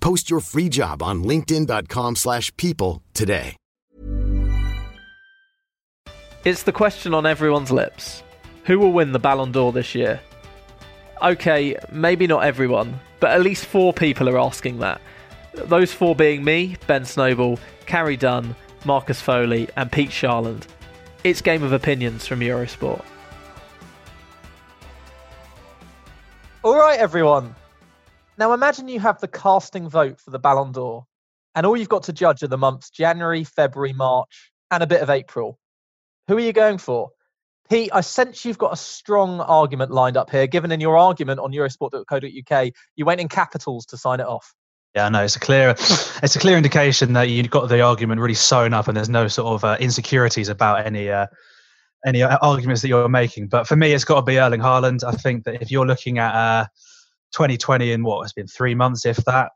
Post your free job on linkedin.com/people slash people today. It's the question on everyone's lips. Who will win the Ballon d'Or this year? Okay, maybe not everyone, but at least four people are asking that. Those four being me, Ben Snowball, Carrie Dunn, Marcus Foley, and Pete Sharland. It's Game of Opinions from Eurosport. All right, everyone. Now imagine you have the casting vote for the Ballon d'Or, and all you've got to judge are the months January, February, March, and a bit of April. Who are you going for? Pete, I sense you've got a strong argument lined up here, given in your argument on Eurosport.co.uk, you went in capitals to sign it off. Yeah, no, it's a clear, it's a clear indication that you've got the argument really sewn up, and there's no sort of uh, insecurities about any uh, any uh, arguments that you're making. But for me, it's got to be Erling Haaland. I think that if you're looking at uh, 2020 in what has been three months, if that,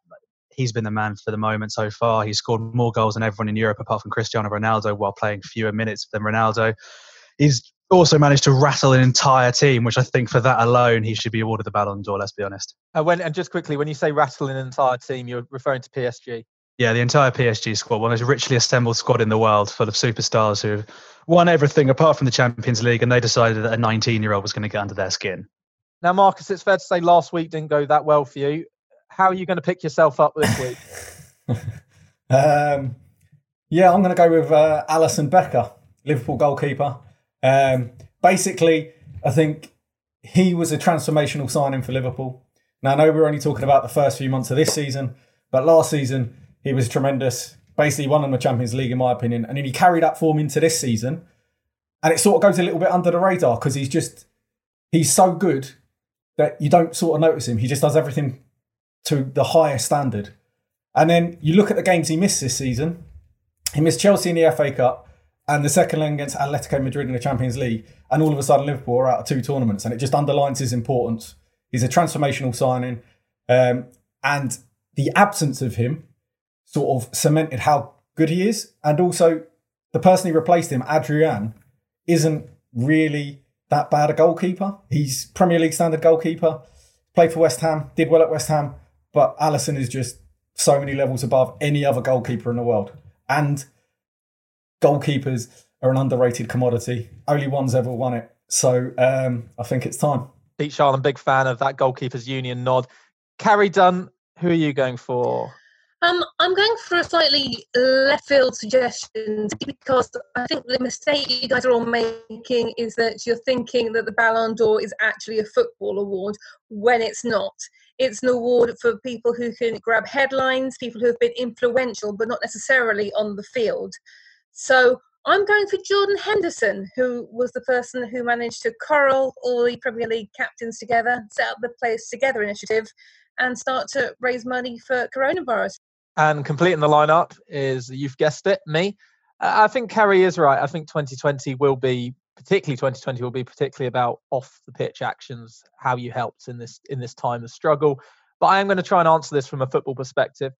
he's been the man for the moment so far. He's scored more goals than everyone in Europe apart from Cristiano Ronaldo while playing fewer minutes than Ronaldo. He's also managed to rattle an entire team, which I think for that alone he should be awarded the Ballon d'Or. Let's be honest. Uh, when and just quickly, when you say rattle an entire team, you're referring to PSG. Yeah, the entire PSG squad, one of the richly assembled squad in the world, full of superstars who've won everything apart from the Champions League, and they decided that a 19-year-old was going to get under their skin. Now, Marcus, it's fair to say last week didn't go that well for you. How are you going to pick yourself up this week? um, yeah, I'm going to go with uh, Alisson Becker, Liverpool goalkeeper. Um, basically, I think he was a transformational signing for Liverpool. Now, I know we're only talking about the first few months of this season, but last season he was tremendous. Basically, won them the Champions League, in my opinion, and then he carried that form into this season. And it sort of goes a little bit under the radar because he's just he's so good that you don't sort of notice him. He just does everything to the highest standard. And then you look at the games he missed this season. He missed Chelsea in the FA Cup and the second leg against Atletico Madrid in the Champions League. And all of a sudden, Liverpool are out of two tournaments. And it just underlines his importance. He's a transformational signing. Um, and the absence of him sort of cemented how good he is. And also, the person who replaced him, Adrian, isn't really that bad a goalkeeper. He's Premier League standard goalkeeper. Played for West Ham, did well at West Ham, but Alisson is just so many levels above any other goalkeeper in the world. And goalkeepers are an underrated commodity. Only one's ever won it. So um, I think it's time. Pete Sharland, big fan of that goalkeepers union nod. Carrie Dunn, who are you going for? Um, I'm going for a slightly left field suggestion because I think the mistake you guys are all making is that you're thinking that the Ballon d'Or is actually a football award when it's not. It's an award for people who can grab headlines, people who have been influential but not necessarily on the field. So I'm going for Jordan Henderson, who was the person who managed to corral all the Premier League captains together, set up the Players Together initiative, and start to raise money for coronavirus. And completing the lineup is, you've guessed it, me. Uh, I think Carrie is right. I think 2020 will be, particularly 2020, will be particularly about off the pitch actions, how you helped in this in this time of struggle. But I am going to try and answer this from a football perspective.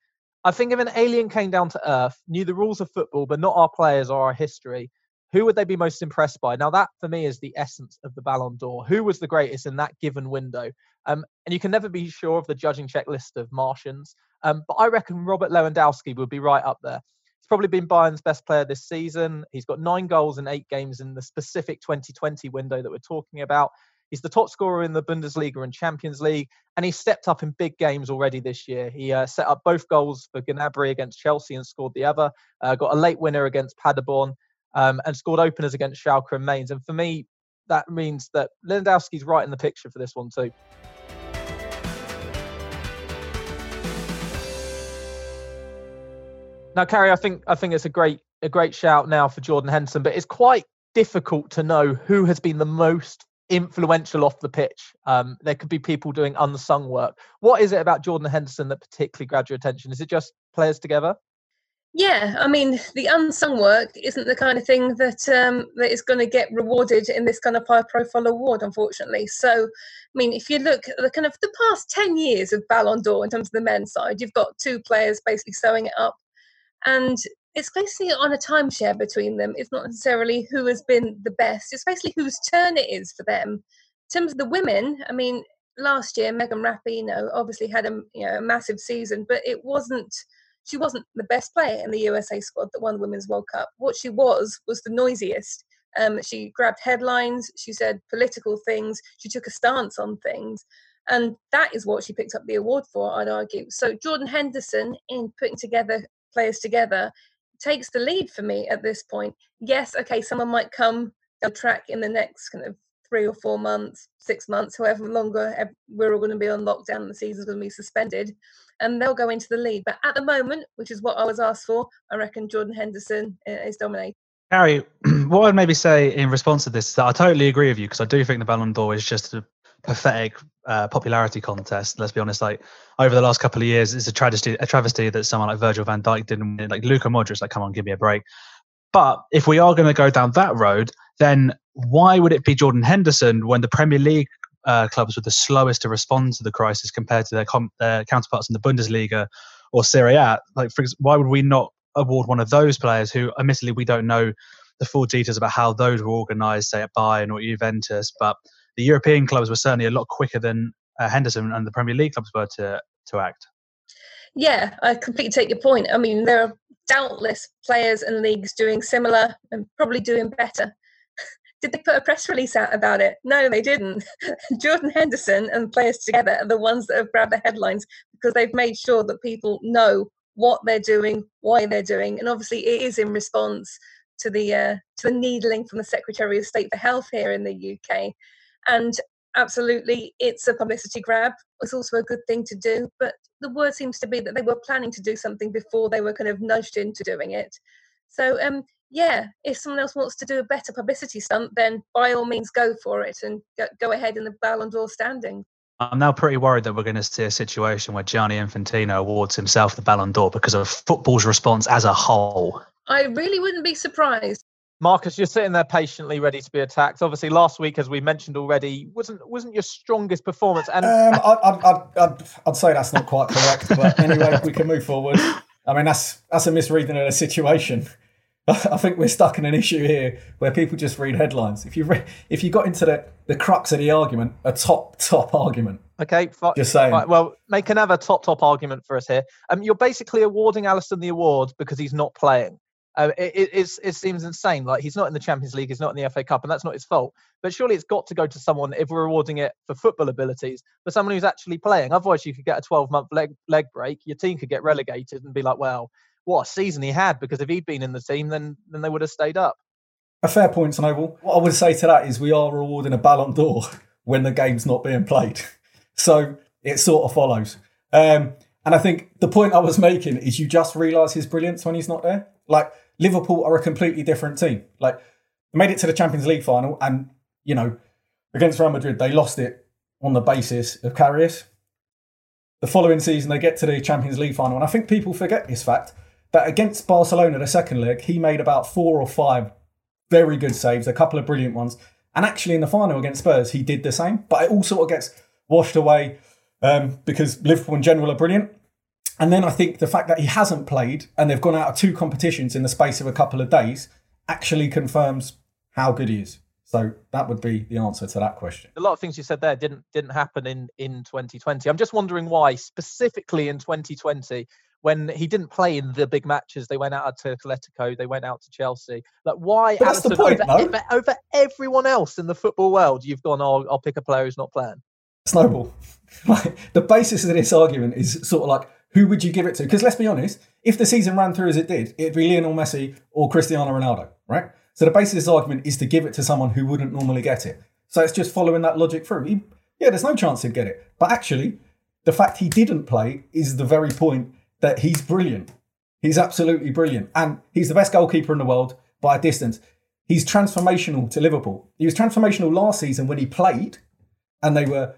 I think if an alien came down to Earth, knew the rules of football, but not our players or our history, who would they be most impressed by? Now, that for me is the essence of the Ballon d'Or. Who was the greatest in that given window? Um, and you can never be sure of the judging checklist of Martians. Um, but I reckon Robert Lewandowski would be right up there. He's probably been Bayern's best player this season. He's got nine goals in eight games in the specific 2020 window that we're talking about. He's the top scorer in the Bundesliga and Champions League, and he's stepped up in big games already this year. He uh, set up both goals for Gnabry against Chelsea and scored the other. Uh, got a late winner against Paderborn um, and scored openers against Schalke and Mainz. And for me, that means that Lewandowski's right in the picture for this one too. Now, Carrie, I think I think it's a great a great shout now for Jordan Henderson, but it's quite difficult to know who has been the most influential off the pitch. Um, there could be people doing unsung work. What is it about Jordan Henderson that particularly grabbed your attention? Is it just players together? Yeah, I mean, the unsung work isn't the kind of thing that um, that is going to get rewarded in this kind of high-profile award, unfortunately. So, I mean, if you look at the kind of the past ten years of Ballon d'Or in terms of the men's side, you've got two players basically sewing it up, and it's basically on a timeshare between them. It's not necessarily who has been the best. It's basically whose turn it is for them. In terms of the women, I mean, last year Megan Rapinoe obviously had a you know a massive season, but it wasn't she wasn't the best player in the USA squad that won the Women's World Cup. What she was was the noisiest. Um, she grabbed headlines, she said political things, she took a stance on things. And that is what she picked up the award for, I'd argue. So Jordan Henderson, in putting together players together, takes the lead for me at this point. Yes, okay, someone might come down track in the next kind of three or four months, six months, however longer we're all going to be on lockdown, the season's going to be suspended, and they'll go into the lead. But at the moment, which is what I was asked for, I reckon Jordan Henderson is dominating. Harry, what I'd maybe say in response to this is that I totally agree with you because I do think the Ballon d'Or is just a pathetic uh, popularity contest. Let's be honest. Like over the last couple of years, it's a travesty. A travesty that someone like Virgil Van Dijk didn't win. Like Luka Modric, like come on, give me a break. But if we are going to go down that road, then why would it be Jordan Henderson when the Premier League uh, clubs were the slowest to respond to the crisis compared to their, com- their counterparts in the Bundesliga or Serie A? Like, for, why would we not award one of those players who, admittedly, we don't know the full details about how those were organised, say at Bayern or Juventus, but the European clubs were certainly a lot quicker than uh, Henderson and the Premier League clubs were to to act. Yeah, I completely take your point. I mean, there are doubtless players and leagues doing similar and probably doing better. Did they put a press release out about it? No, they didn't. Jordan Henderson and players together are the ones that have grabbed the headlines because they've made sure that people know what they're doing, why they're doing, and obviously it is in response to the uh, to the needling from the Secretary of State for Health here in the UK. And absolutely, it's a publicity grab. It's also a good thing to do. But the word seems to be that they were planning to do something before they were kind of nudged into doing it. So, um, yeah, if someone else wants to do a better publicity stunt, then by all means go for it and go ahead in the Ballon d'Or standing. I'm now pretty worried that we're going to see a situation where Gianni Infantino awards himself the Ballon d'Or because of football's response as a whole. I really wouldn't be surprised. Marcus, you're sitting there patiently, ready to be attacked. Obviously, last week, as we mentioned already, wasn't wasn't your strongest performance. And um, I'd, I'd, say that's not quite correct, but anyway, we can move forward. I mean, that's that's a misreading of the situation. I think we're stuck in an issue here where people just read headlines. If you re- if you got into the, the crux of the argument, a top top argument. Okay, just saying. well, make another top top argument for us here. Um, you're basically awarding Alisson the award because he's not playing. Uh, it, it seems insane. Like he's not in the Champions League, he's not in the FA Cup, and that's not his fault. But surely it's got to go to someone if we're awarding it for football abilities, for someone who's actually playing. Otherwise, you could get a 12 month leg leg break. Your team could get relegated and be like, well, what a season he had because if he'd been in the team, then then they would have stayed up. A fair point, Noble. What I would say to that is we are rewarding a Ballon d'Or when the game's not being played, so it sort of follows. Um, and I think the point I was making is you just realise his brilliance when he's not there. Like Liverpool are a completely different team. Like they made it to the Champions League final, and you know, against Real Madrid, they lost it on the basis of Karius. The following season, they get to the Champions League final, and I think people forget this fact that against Barcelona, the second leg, he made about four or five very good saves, a couple of brilliant ones, and actually in the final against Spurs, he did the same. But it all sort of gets washed away um, because Liverpool in general are brilliant. And then I think the fact that he hasn't played and they've gone out of two competitions in the space of a couple of days actually confirms how good he is. So that would be the answer to that question. A lot of things you said there didn't didn't happen in in 2020. I'm just wondering why specifically in 2020 when he didn't play in the big matches. They went out to Atletico, they went out to Chelsea. Like why But that's the point, over, no? over everyone else in the football world? You've gone, oh, I'll pick a player who's not playing. Snowball. Like, the basis of this argument is sort of like, who would you give it to? Because let's be honest, if the season ran through as it did, it'd be Lionel Messi or Cristiano Ronaldo, right? So the basis of this argument is to give it to someone who wouldn't normally get it. So it's just following that logic through. He, yeah, there's no chance he'd get it. But actually, the fact he didn't play is the very point that he's brilliant. He's absolutely brilliant. And he's the best goalkeeper in the world by a distance. He's transformational to Liverpool. He was transformational last season when he played and they were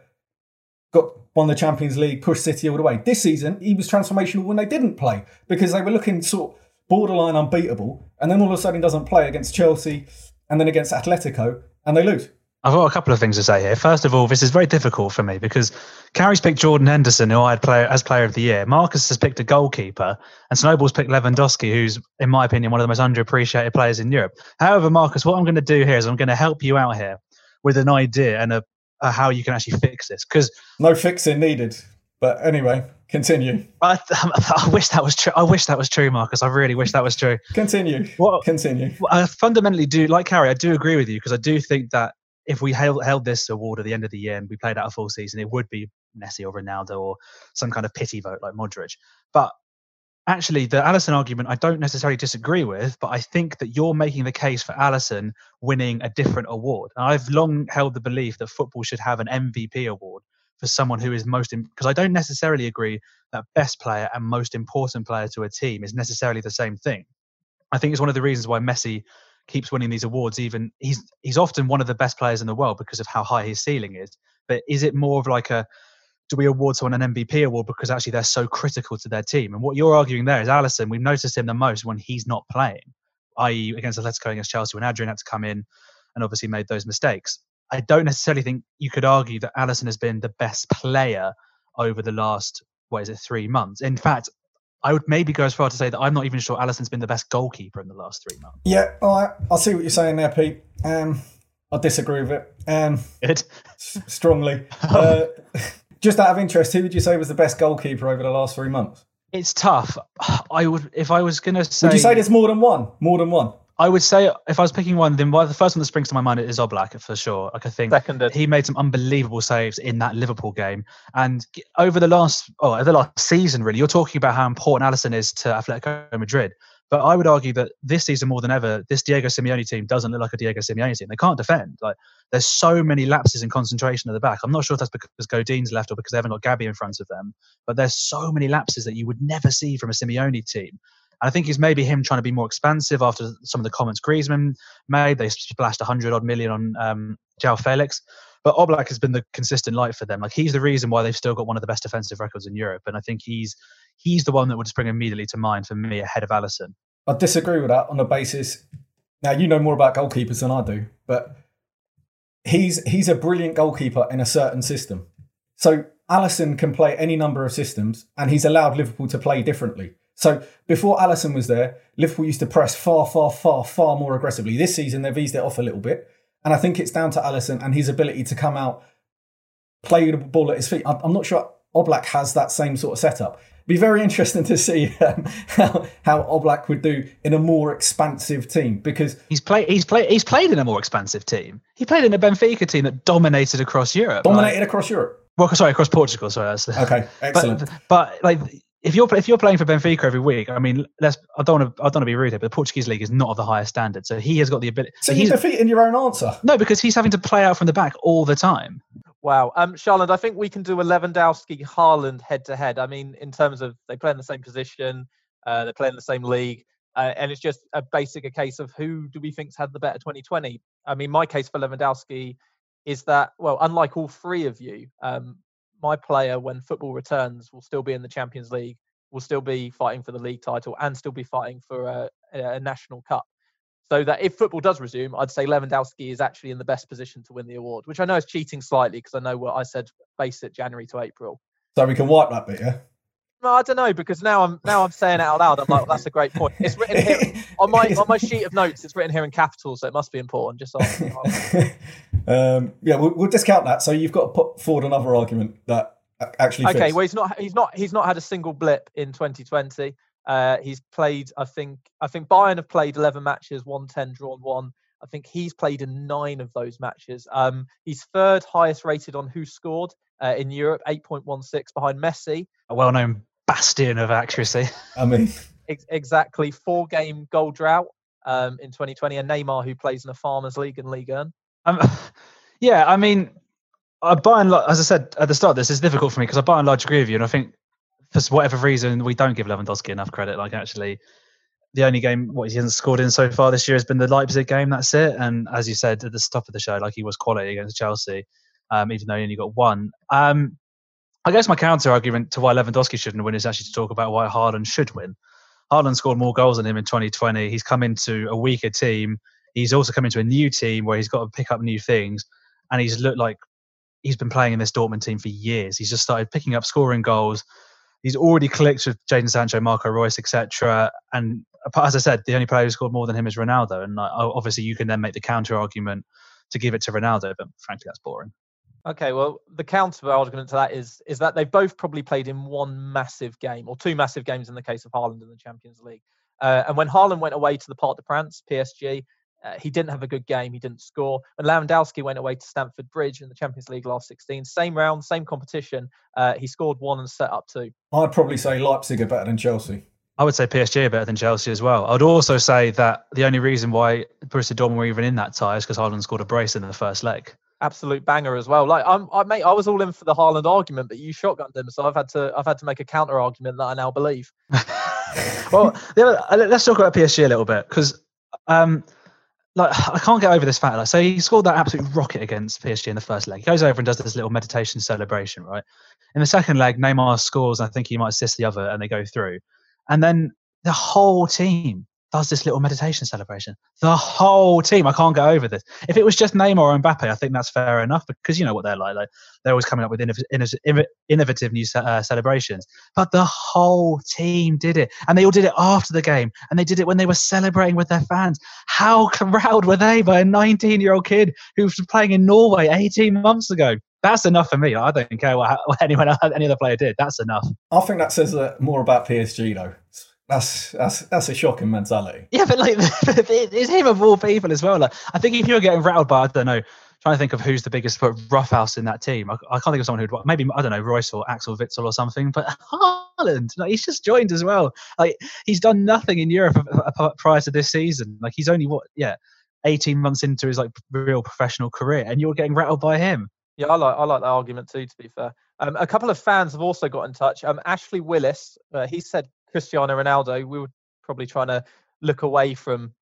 got won the Champions League, pushed City all the way. This season, he was transformational when they didn't play because they were looking sort of borderline unbeatable, and then all of a sudden doesn't play against Chelsea and then against Atletico, and they lose. I've got a couple of things to say here. First of all, this is very difficult for me because Carrie's picked Jordan Henderson, who I had play, as player of the year. Marcus has picked a goalkeeper, and Snowball's picked Lewandowski, who's, in my opinion, one of the most underappreciated players in Europe. However, Marcus, what I'm going to do here is I'm going to help you out here with an idea and a, a how you can actually fix this. Because No fixing needed. But anyway, continue. I, um, I wish that was true. I wish that was true, Marcus. I really wish that was true. Continue. Well, Continue. I fundamentally do like Harry, I do agree with you because I do think that if we held, held this award at the end of the year and we played out a full season, it would be Messi or Ronaldo or some kind of pity vote like Modric. But actually, the Alisson argument I don't necessarily disagree with, but I think that you're making the case for Alisson winning a different award. And I've long held the belief that football should have an MVP award for someone who is most because I don't necessarily agree that best player and most important player to a team is necessarily the same thing. I think it's one of the reasons why Messi keeps winning these awards. Even he's he's often one of the best players in the world because of how high his ceiling is. But is it more of like a do we award someone an MVP award because actually they're so critical to their team? And what you're arguing there is Alisson. We've noticed him the most when he's not playing, i.e., against Atletico, against Chelsea, when Adrian had to come in and obviously made those mistakes. I don't necessarily think you could argue that Alisson has been the best player over the last what is it three months. In fact, I would maybe go as far to say that I'm not even sure Alisson's been the best goalkeeper in the last three months. Yeah, all right. I see what you're saying there, Pete. Um, I disagree with it. Um, Good. s- strongly. Uh, just out of interest, who would you say was the best goalkeeper over the last three months? It's tough. I would, if I was going to say, Would you say there's more than one? More than one? I would say if I was picking one, then one, the first one that springs to my mind is Oblak for sure. Like I think Seconded. he made some unbelievable saves in that Liverpool game, and over the last, oh, over the last season, really, you're talking about how important Alisson is to Atletico Madrid. But I would argue that this season more than ever, this Diego Simeone team doesn't look like a Diego Simeone team. They can't defend. Like there's so many lapses in concentration at the back. I'm not sure if that's because Godin's left or because they haven't got Gabi in front of them. But there's so many lapses that you would never see from a Simeone team. And I think it's maybe him trying to be more expansive after some of the comments Griezmann made. They splashed 100 odd million on um, João Felix. But Oblak has been the consistent light for them. Like he's the reason why they've still got one of the best defensive records in Europe. And I think he's he's the one that would spring immediately to mind for me ahead of Alisson. I disagree with that on the basis. Now you know more about goalkeepers than I do, but he's he's a brilliant goalkeeper in a certain system. So Alisson can play any number of systems, and he's allowed Liverpool to play differently. So before Alisson was there, Liverpool used to press far, far, far, far more aggressively. This season they've eased it off a little bit, and I think it's down to Alisson and his ability to come out, play the ball at his feet. I'm not sure Oblak has that same sort of setup. Be very interesting to see um, how how Oblak would do in a more expansive team because He's played he's played he's played in a more expansive team. He played in a Benfica team that dominated across Europe. Like- dominated across Europe. well, sorry, across Portugal. Sorry, that's Okay, excellent. But, but like if you're if you're playing for Benfica every week, I mean, let's I don't want to I don't want to be rude here, but the Portuguese league is not of the highest standard. So he has got the ability. so he's, defeating your own answer. no, because he's having to play out from the back all the time. Wow. Um, Charlotte, I think we can do a Lewandowski Haaland head to head. I mean, in terms of they play in the same position, uh, they play in the same league, uh, and it's just a basic a case of who do we think's had the better 2020. I mean, my case for Lewandowski is that well, unlike all three of you, um, my player when football returns will still be in the Champions League, will still be fighting for the league title, and still be fighting for a, a national cup. So that if football does resume, I'd say Lewandowski is actually in the best position to win the award, which I know is cheating slightly because I know what I said base it January to April. So we can wipe that bit, yeah. No, I don't know because now I'm now I'm saying it out loud. I'm like, well, that's a great point. It's written here on my on my sheet of notes. It's written here in capitals, so it must be important. Just so um, yeah, we'll, we'll discount that. So you've got to put forward another argument that actually. Okay, fits. well he's not he's not he's not had a single blip in 2020. Uh, he's played, I think, I think Bayern have played 11 matches, won 10, drawn one. I think he's played in nine of those matches. Um, he's third highest rated on WhoScored uh, in Europe, 8.16 behind Messi. A well-known bastion of accuracy. I mean, exactly four game goal drought um, in 2020, and Neymar who plays in a Farmers League and Ligue 1. Um, yeah, I mean, I by and large, as I said at the start, this is difficult for me because I by and large agree with you, and I think for whatever reason we don't give Lewandowski enough credit. Like actually, the only game what he hasn't scored in so far this year has been the Leipzig game. That's it. And as you said at the top of the show, like he was quality against Chelsea, um, even though he only got one. Um, I guess my counter argument to why Lewandowski shouldn't win is actually to talk about why Haaland should win. Haaland scored more goals than him in 2020. He's come into a weaker team. He's also come into a new team where he's got to pick up new things, and he's looked like he's been playing in this Dortmund team for years. He's just started picking up scoring goals. He's already clicked with Jadon Sancho, Marco Reus, etc. And as I said, the only player who scored more than him is Ronaldo. And obviously, you can then make the counter argument to give it to Ronaldo, but frankly, that's boring. Okay, well, the counter argument to that is is that they've both probably played in one massive game or two massive games in the case of Haaland in the Champions League. Uh, and when Haaland went away to the Parc des Princes, PSG, uh, he didn't have a good game. He didn't score. When Lewandowski went away to Stamford Bridge in the Champions League last 16, same round, same competition, uh, he scored one and set up two. I'd probably say Leipzig are better than Chelsea. I would say PSG are better than Chelsea as well. I'd also say that the only reason why Borussia Dortmund were even in that tie is because Haaland scored a brace in the first leg. Absolute banger as well. Like I'm, I mate, I was all in for the Haaland argument, but you shotgunned him, so I've had to, I've had to make a counter argument that I now believe. well, other, uh, let's talk about PSG a little bit because, um, like, I can't get over this fact. Like, so he scored that absolute rocket against PSG in the first leg. He goes over and does this little meditation celebration, right? In the second leg, Neymar scores. I think he might assist the other, and they go through. And then the whole team does this little meditation celebration. The whole team. I can't get over this. If it was just Neymar or Mbappe, I think that's fair enough because you know what they're like. Like they're always coming up with innovative, innovative new uh, celebrations. But the whole team did it, and they all did it after the game, and they did it when they were celebrating with their fans. How proud were they by a 19-year-old kid who was playing in Norway 18 months ago? That's enough for me. I don't care what, what anyone, any other player did. That's enough. I think that says uh, more about PSG though. That's that's that's a shocking mentality. Yeah, but like it's him of all people as well. Like I think if you were getting rattled by I don't know, trying to think of who's the biggest roughhouse in that team. I, I can't think of someone who'd maybe I don't know Reus or Axel Witsel or something. But Haaland, like he's just joined as well. Like he's done nothing in Europe prior to this season. Like he's only what yeah, eighteen months into his like real professional career, and you're getting rattled by him. Yeah, I like I like that argument too. To be fair, um, a couple of fans have also got in touch. Um, Ashley Willis, uh, he said Cristiano Ronaldo, we were probably trying to look away from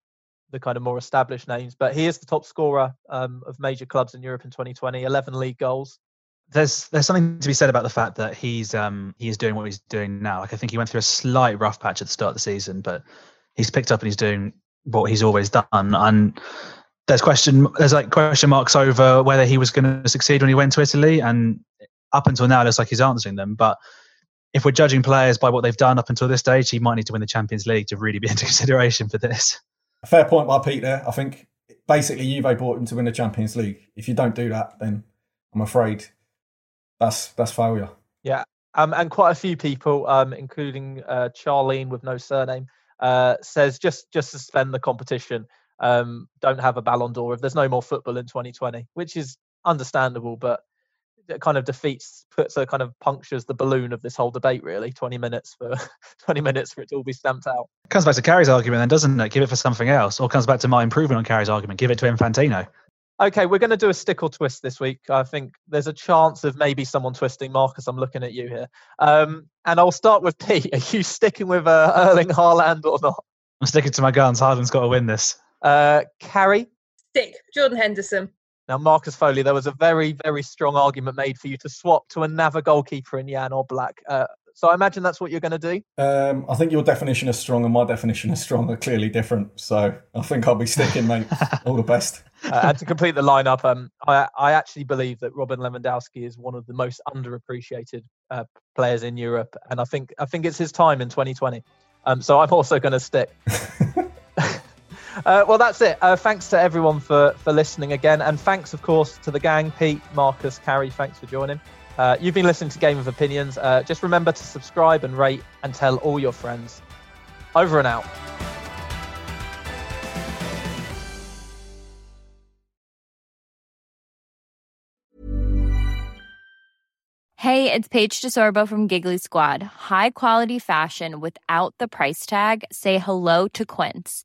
the kind of more established names, but he is the top scorer um, of major clubs in Europe in 2020, 11 league goals. There's there's something to be said about the fact that he's um he is doing what he's doing now. Like I think he went through a slight rough patch at the start of the season, but he's picked up and he's doing what he's always done. And there's question there's like question marks over whether he was going to succeed when he went to Italy, and up until now, it looks like he's answering them. But if we're judging players by what they've done up until this stage, he might need to win the Champions League to really be into consideration for this. A fair point by Pete there. I think basically Juve bought him to win the Champions League. If you don't do that, then I'm afraid that's that's failure. Yeah, um, and quite a few people, um, including uh, Charlene with no surname, uh, says just just suspend the competition. Um, don't have a Ballon d'Or if there's no more football in 2020, which is understandable, but it kind of defeats puts a kind of punctures the balloon of this whole debate really. 20 minutes for 20 minutes for it to all be stamped out. Comes back to Carrie's argument then doesn't it? Give it for something else or comes back to my improvement on Carrie's argument. Give it to Infantino. Okay we're going to do a stick or twist this week. I think there's a chance of maybe someone twisting. Marcus I'm looking at you here. Um, and I'll start with Pete. Are you sticking with uh, Erling Haaland or not? I'm sticking to my guns. Haaland's got to win this. Uh, Carrie? Stick. Jordan Henderson now, Marcus Foley, there was a very, very strong argument made for you to swap to another goalkeeper in Jan Oblak. Uh, so I imagine that's what you're going to do. Um, I think your definition of strong and my definition of strong are clearly different. So I think I'll be sticking, mate. All the best. uh, and to complete the lineup, um, I, I actually believe that Robin Lewandowski is one of the most underappreciated uh, players in Europe, and I think I think it's his time in 2020. Um, so I'm also going to stick. Uh, well, that's it. Uh, thanks to everyone for, for listening again. And thanks, of course, to the gang Pete, Marcus, Carrie. Thanks for joining. Uh, you've been listening to Game of Opinions. Uh, just remember to subscribe and rate and tell all your friends. Over and out. Hey, it's Paige DeSorbo from Giggly Squad. High quality fashion without the price tag. Say hello to Quince.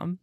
Um.